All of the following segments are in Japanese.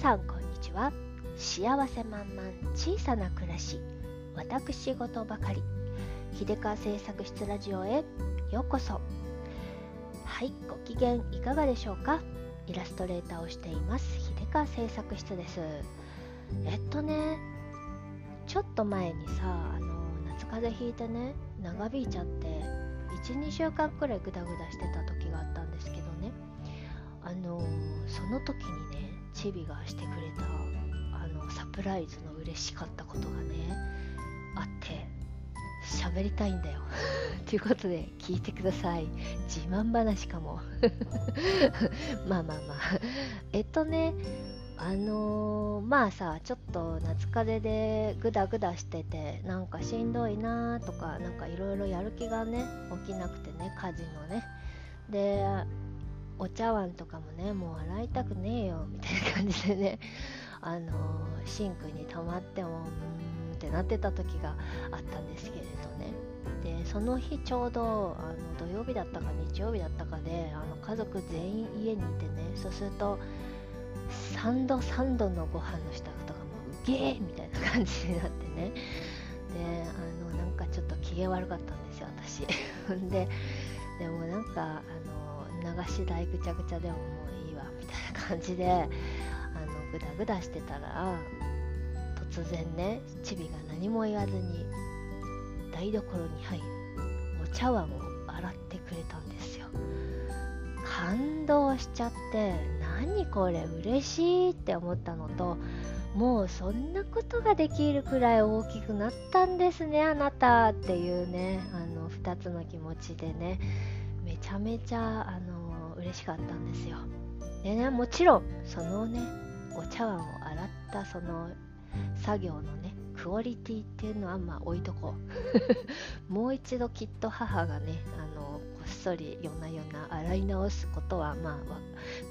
さんこんにちは。幸せ満々小さな暮らし私事ばかり。秀川製作室ラジオへようこそ。はいご機嫌いかがでしょうか？イラストレーターをしています秀川製作室です。えっとねちょっと前にさあの夏風邪ひいてね長引いちゃって12週間くらいグダグダしてた時があったんですけどね。あのその時にねチビがしてくれたあのサプライズの嬉しかったことがねあって喋りたいんだよ。ということで聞いてください。自慢話かも。まあまあまあ。えっとねあのー、まあさちょっと夏風邪でグダグダしててなんかしんどいなとかなんかいろいろやる気がね起きなくてね家事のね。でお茶碗とかもねもう洗いたくねえよみたいな感じでね あの、シンクに溜まってもうーんってなってた時があったんですけれどね。でその日ちょうどあの土曜日だったか日曜日だったかであの家族全員家にいてねそうすると3度3度のご飯の支度とかもうげえみたいな感じになってね。であのなんかちょっと機嫌悪かったんですよ私。ででもなんかあの流し台ぐちゃぐちゃでももういいわみたいな感じであのグダグダしてたら突然ねチビが何も言わずに台所に入りお茶碗を洗ってくれたんですよ。感動しちゃって何これ嬉しいって思ったのともうそんなことができるくらい大きくなったんですねあなたっていうねあの2つの気持ちでねめちゃめちゃあの嬉しかったんですよ。でねもちろんそのねお茶碗を洗ったその作業のねクオリティっていうのはまあ置いとこう。もう一度きっと母がねあのこっそり夜な夜な洗い直すことはまあ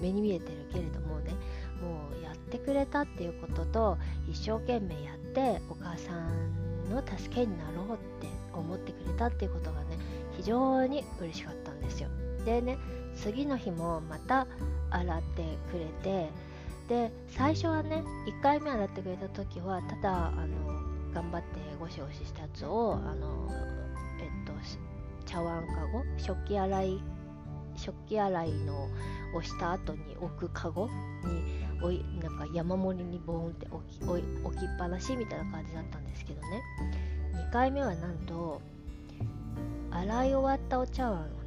目に見えてるけれどもねもうやってくれたっていうことと一生懸命やってお母さんの助けになろうって思ってくれたっていうことがね非常に嬉しかったんですよ。でね次の日もまた洗ってくれてで最初はね1回目洗ってくれた時はただあの頑張ってゴシゴシしたやつをあのえっと茶碗かご食器洗い食器洗いのをした後に置くカゴにおいなんか山盛りにボーンって置き置置きっぱなしみたいな感じだったんですけどね。2回目はなんと洗い終わったお茶碗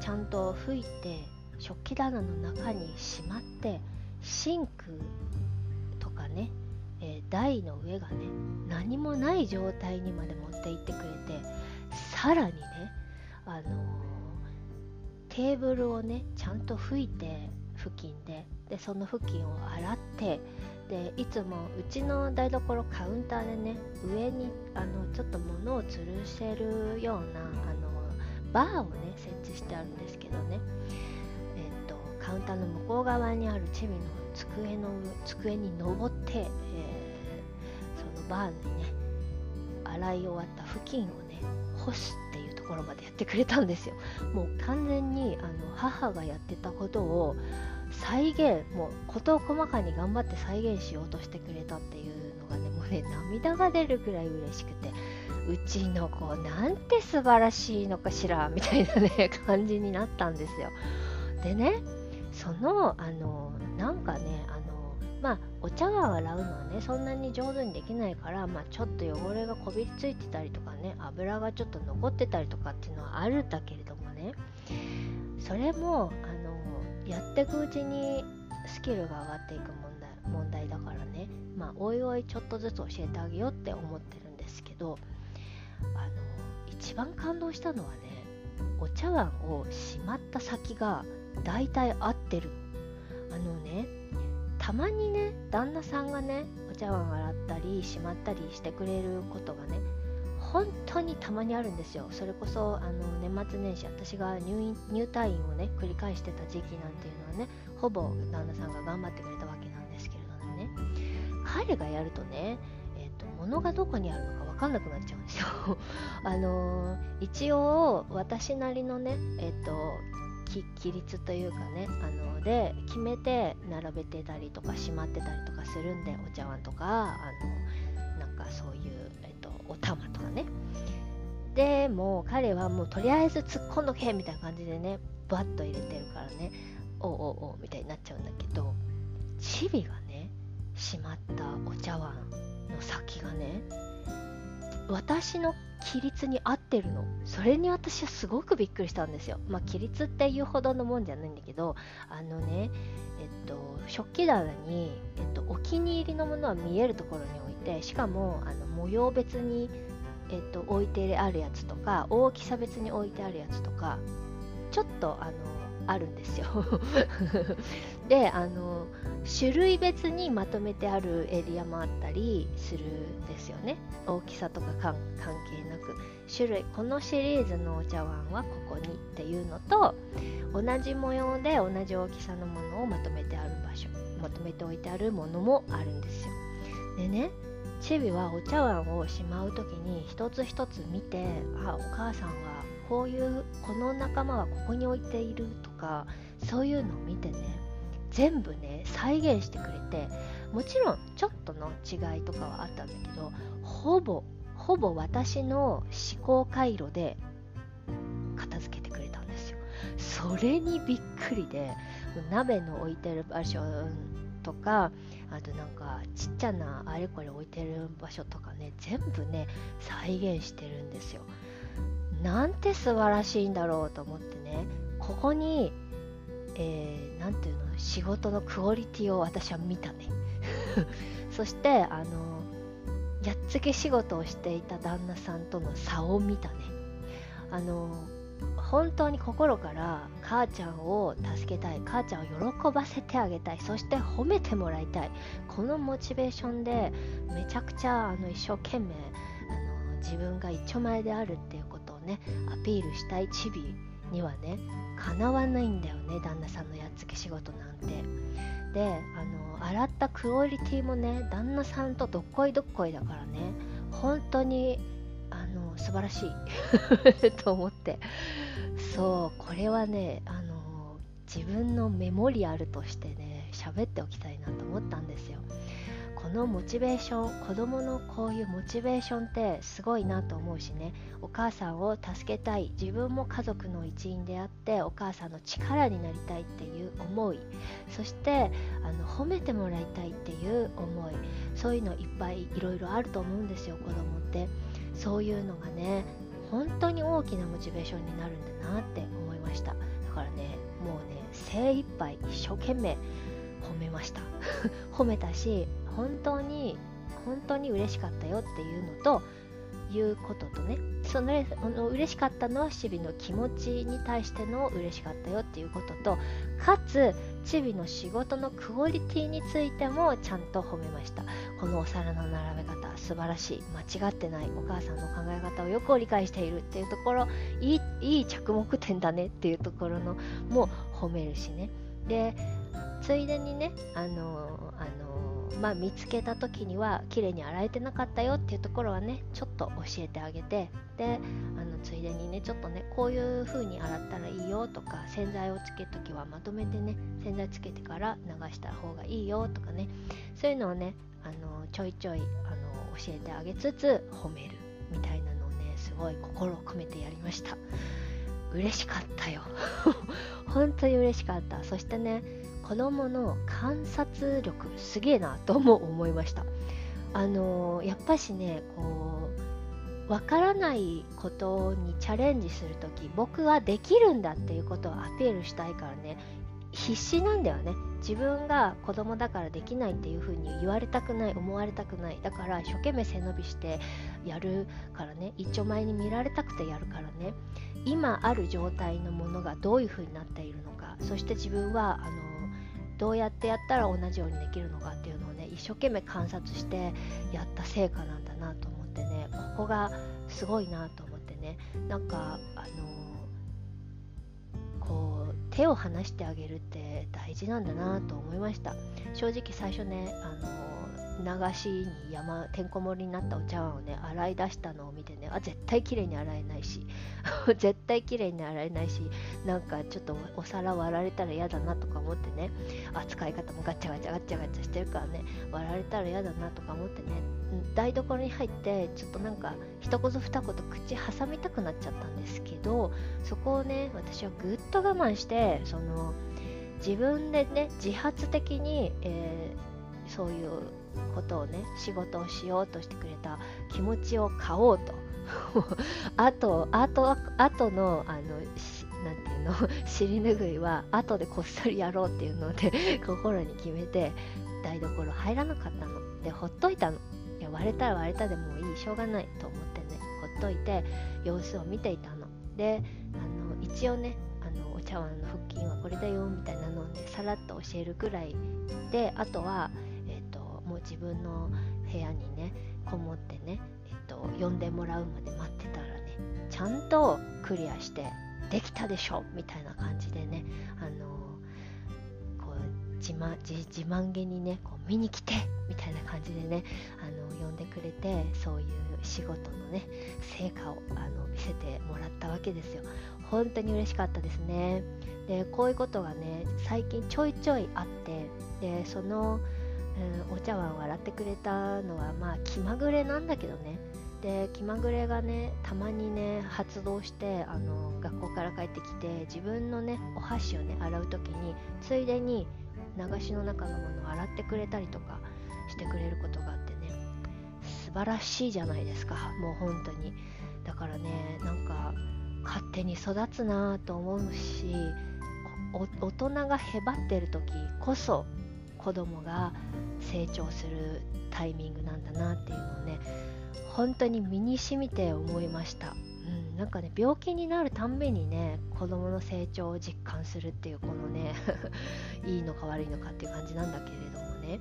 ちゃんと拭いて食器棚の中にしまってシンクとかね、えー、台の上がね何もない状態にまで持っていってくれてさらにねあのー、テーブルをねちゃんと拭いて付近ででその付近を洗ってでいつもうちの台所カウンターでね上にあのちょっと物を吊るせるようなバーをね設置してあるんですけどね。えー、とカウンターの向こう側にあるチビの机の机に登って、えー、そのバーにね洗い終わった付近をね干すっていうところまでやってくれたんですよ。もう完全にあの母がやってたことを再現もう事を細かに頑張って再現しようとしてくれたっていうのがねもうね涙が出るくらい嬉しくて。うちの子なんて素晴らしいのかしらみたいなね感じになったんですよ。でねそのあのなんかねあのまあお茶碗洗うのはねそんなに上手にできないから、まあ、ちょっと汚れがこびりついてたりとかね油がちょっと残ってたりとかっていうのはあるんだけれどもね。それもあのやっていくうちにスキルが上がっていく問題問題だからね。まあおいおいちょっとずつ教えてあげようって思ってるんですけどあの一番感動したのはねお茶碗をしまった先が大体合ってる。あのねたまにね旦那さんがねお茶碗洗ったりしまったりしてくれることがね本当にたまにあるんですよ。それこそあの年末年始私が入院入退院をね繰り返してた時期なんていうのはねほぼ旦那さんが頑張ってくれたわけなんですけれどもね彼がやるとねえーと、物がどこにあるのか分かんなくなっちゃう。んです あのー、一応私なりのねえっ、ー、と規律というかねあので決めて並べてたりとかしまってたりとかするんでお茶碗とかあのなんかそういう、えっと、お玉とかね。でも彼はもうとりあえず突っ込んどけみたいな感じでねバッと入れてるからねおおおみたいになっちゃうんだけどチビがねしまったお茶碗の先がね私の規律に合ってるの？それに私はすごくびっくりしたんですよ。まあ規律っていうほどのもんじゃないんだけどあのねえっと食器棚に、えっと、お気に入りのものは見えるところに置いてしかもあの模様別に、えっと、置いてあるやつとか大きさ別に置いてあるやつとかちょっとあのあるんですよ。であの種類別にまとめてあるエリアもあったりするんですよね。大きさとか関係なく。種類このシリーズのお茶碗はここにっていうのと同じ模様で同じ大きさのものをまとめてある場所まとめておいてあるものもあるんですよ。でねチビはお茶碗をしまう時に一つ一つ見てあお母さんはこういうこの仲間はここに置いているとかそういうのを見てね全部ね再現してくれてもちろんちょっとの違いとかはあったんだけどほぼほぼ私の思考回路で片付けてくれたんですよ。それにびっくりで鍋の置いてる場所とかあとなんかちっちゃなあれこれ置いてる場所とかね全部ね再現してるんですよ。なんて素晴らしいんだろうと思ってねここにえー、ていうの？仕事のクオリティを私は見たね。そしてあのやっつけ仕事をしていた旦那さんとの差を見たね。あの本当に心から母ちゃんを助けたい母ちゃんを喜ばせてあげたいそして褒めてもらいたいこのモチベーションでめちゃくちゃあの一生懸命あの自分が一丁前であるっていうことをねアピールしたいチビにはねかなわないんだよね旦那さんのやっつけ仕事なんて。であの洗ったクオリティもね旦那さんとどっこいどっこいだからね本当にあの素晴らしい と思って。そうこれはねあの自分のメモリアルとしてね喋っておきたいなと思ったんですよ。このモチベーション子供のこういうモチベーションってすごいなと思うしね。お母さんを助けたい。自分も家族の一員であってお母さんの力になりたいっていう思い。そしてあの褒めてもらいたいっていう思い。そういうのいっぱいいろいろあると思うんですよ子供って。そういうのがね本当に大きなモチベーションになるんだなって思いました。だからねもうね精一杯一生懸命褒めました。褒めたし本当に本当に嬉しかったよっていうのということとねそのの嬉しかったのはチビの気持ちに対しての嬉しかったよっていうこととかつチビの仕事のクオリティについてもちゃんと褒めました。このお皿の並べ方素晴らしい。間違ってないお母さんの考え方をよく理解しているっていうところいいいい着目点だねっていうところのも褒めるしね。でついでにねあのあのまあ、見つけた時には綺麗に洗えてなかったよっていうところはねちょっと教えてあげてであのついでにねちょっとねこういう風に洗ったらいいよとか洗剤をつける時はまとめてね洗剤つけてから流した方がいいよとかねそういうのをねあのちょいちょいあの教えてあげつつ褒めるみたいなのをねすごい心を込めてやりました。嬉しかったよ。本当に嬉しかった。そしてね子供の観察力すげえなとも思いました。あのやっぱしねこうわからないことにチャレンジする時僕はできるんだっていうことをアピールしたいからね必死なんだよね。自分が子供だからできないっていう風に言われたくない思われたくない。だから一生懸命背伸びしてやるからね。一丁前に見られたくてやるからね。今ある状態のものがどういう風になっているのか。そして自分はあのどうやってやったら同じようにできるのかっていうのをね一生懸命観察してやった成果なんだなと思ってねここがすごいなと思ってね。なんかあのこう手を離してあげるって大事なんだなと思いました。正直最初ねあの流しに山てんこ盛りになったお茶碗をね洗い出したのを見てねあ絶対綺麗に洗えないし 絶対綺麗に洗えないしなんかちょっとお皿割られたら嫌だなとか思ってね扱い方もガチャガチャガチャガチャしてるからね割られたら嫌だなとか思ってね台所に入ってちょっとなんか一言二言口挟みたくなっちゃったんですけどそこをね私はぐっと我慢してその自分でね自発的に、えー、そういうことをね仕事をしようとしてくれた気持ちを買おうと。あとあとあとのあのなんていうの？尻拭いは後でこっそりやろうっていうので 心に決めて台所入らなかったの。でほっといたの。いや割れたら割れたでもいい。しょうがないと思ってねほっといて様子を見ていたの。であの一応ねあのお茶碗の腹筋はこれだよみたいなのでさらっと教えるくらいであとは自分の部屋にねこもってね、えっと、呼んでもらうまで待ってたらねちゃんとクリアしてできたでしょみたいな感じでねあのこう自慢自慢げにねこう見に来てみたいな感じでねあの呼んでくれてそういう仕事のね成果をあの見せてもらったわけですよ。本当に嬉しかったですね。でこういうことがね最近ちょいちょいあってでそのうん、お茶碗を洗ってくれたのはまあ気まぐれなんだけどね。で気まぐれがねたまにね発動してあの学校から帰ってきて自分のねお箸をね洗う時についでに流しの中のものを洗ってくれたりとかしてくれることがあってね。素晴らしいじゃないですかもう本当に。だからねなんか勝手に育つなと思うし大人がへばってる時こそ子供が成長するタイミングなんだなっていうのをね本当に身にしみて思いました、うん、なんかね病気になるたんびにね子供の成長を実感するっていうこのね いいのか悪いのかっていう感じなんだけれどもね。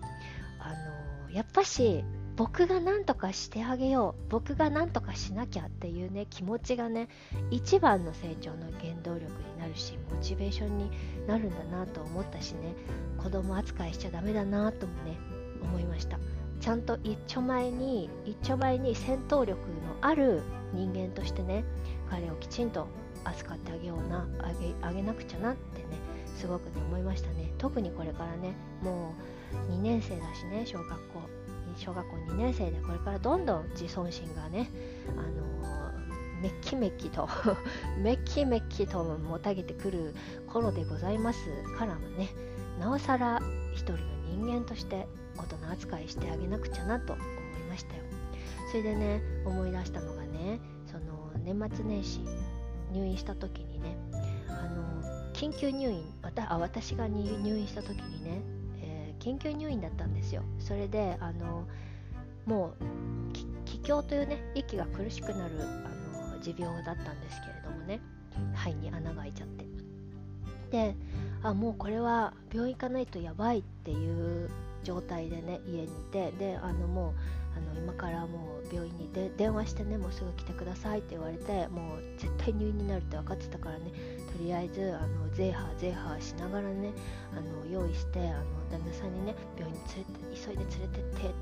あのやっぱし僕が何とかしてあげよう僕が何とかしなきゃっていうね気持ちがね一番の成長の原動力にるしモチベーションになるんだなと思ったしね。子供扱いしちゃダメだなともね思いました。ちゃんと一丁前に一丁前に戦闘力のある人間としてね彼をきちんと扱ってあげようなあげあげなくちゃなってねすごくね思いましたね。特にこれからねもう2年生だしね小学校小学校2年生でこれからどんどん自尊心がねあのめっきめっきとめっきめっきともたげてくる頃でございますからねなおさら一人の人間として大人扱いしてあげなくちゃなと思いましたよ。それでね思い出したのがねその年末年始入院した時にねあの緊急入院あ私が入院した時にね、えー、緊急入院だったんですよ。それであのもう気胸というね息が苦しくなるあ持病だったんですけれどもね。肺に穴が開いちゃって。であもうこれは病院行かないとやばいっていう状態でね家にいて。であのもうあの今からもう病院にで電話してねもうすぐ来てくださいって言われてもう絶対入院になるって分かってたからね。とりあえずあのゼーハーゼーハーしながらねあの用意してあの旦那さんにね病院に連れて急いで連れてってって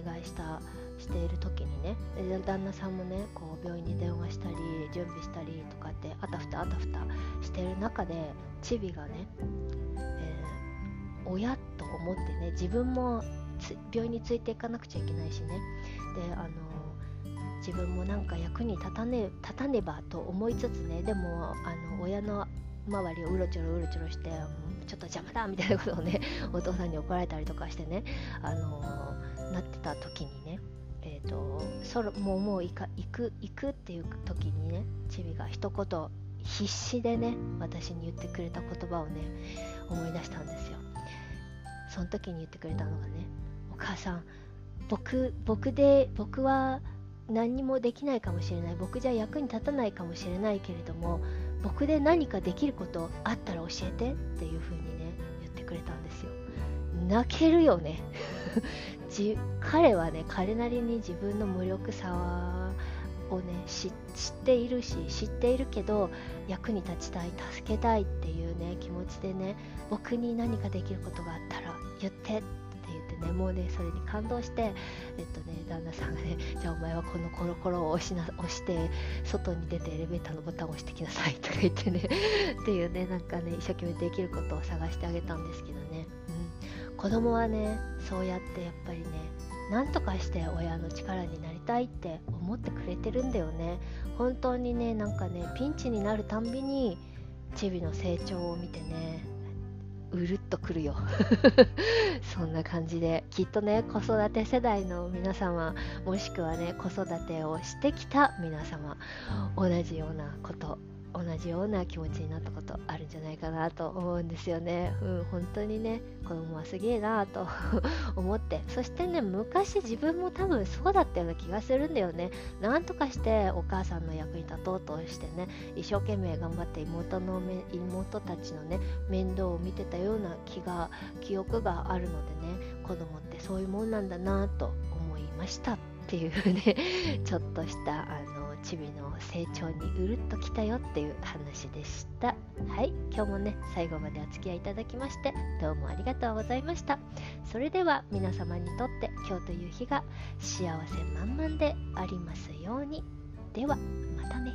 お願いしたしている時にね旦那さんもねこう病院に電話したり準備したりとかってあたふたあたふたしてる中でチビがね、えー、親と思ってね自分も病院についていかなくちゃいけないしね。であの自分もなんか役に立たね立たねばと思いつつねでもあの親の周りをうろちょろうろちょろしてちょっと邪魔だみたいなことをねお父さんに怒られたりとかしてねあのなってた時にねえーと、そろもうもう行か行く行くっていう時にねチビが一言必死でね私に言ってくれた言葉をね思い出したんですよ。その時に言ってくれたのがねお母さん僕僕で僕は何にもできないかもしれない。僕じゃ役に立たないかもしれないけれども僕で何かできることあったら教えてっていう風にね言ってくれたんですよ。泣けるよね。じ彼はね彼なりに自分の無力さをね知っているし知っているけど役に立ちたい助けたいっていうね気持ちでね僕に何かできることがあったら言ってって言ってねもうねそれに感動してえっとね旦那さんがねじゃあお前はこのコロコロを押しな押して外に出てエレベーターのボタンを押してきなさいとか言ってねっていうねなんかね一生懸命できることを探してあげたんですけどね、子供はねそうやってやっぱりねなんとかして親の力になりたいって思ってくれてるんだよね。本当にねなんかねピンチになるたんびにチビの成長を見てねうるっとくるよ。そんな感じできっとね子育て世代の皆様もしくはね子育てをしてきた皆様同じようなこと同じような気持ちになったことあるんじゃないかなと思うんですよね。うん、本当にね、子供はすげえなと 思って、そしてね、昔自分も多分そうだったような気がするんだよね。なんとかしてお母さんの役に立とうとしてね、一生懸命頑張って妹の妹たちのね、面倒を見てたような気が、記憶があるのでね、子供ってそういうもんなんだなと思いましたっていうね、ちょっとしたあのチビの成長にうるっときたよっていう話でした。はい。今日もね最後までお付き合いいただきましてどうもありがとうございました。それでは皆様にとって今日という日が幸せ満々でありますように。ではまたね。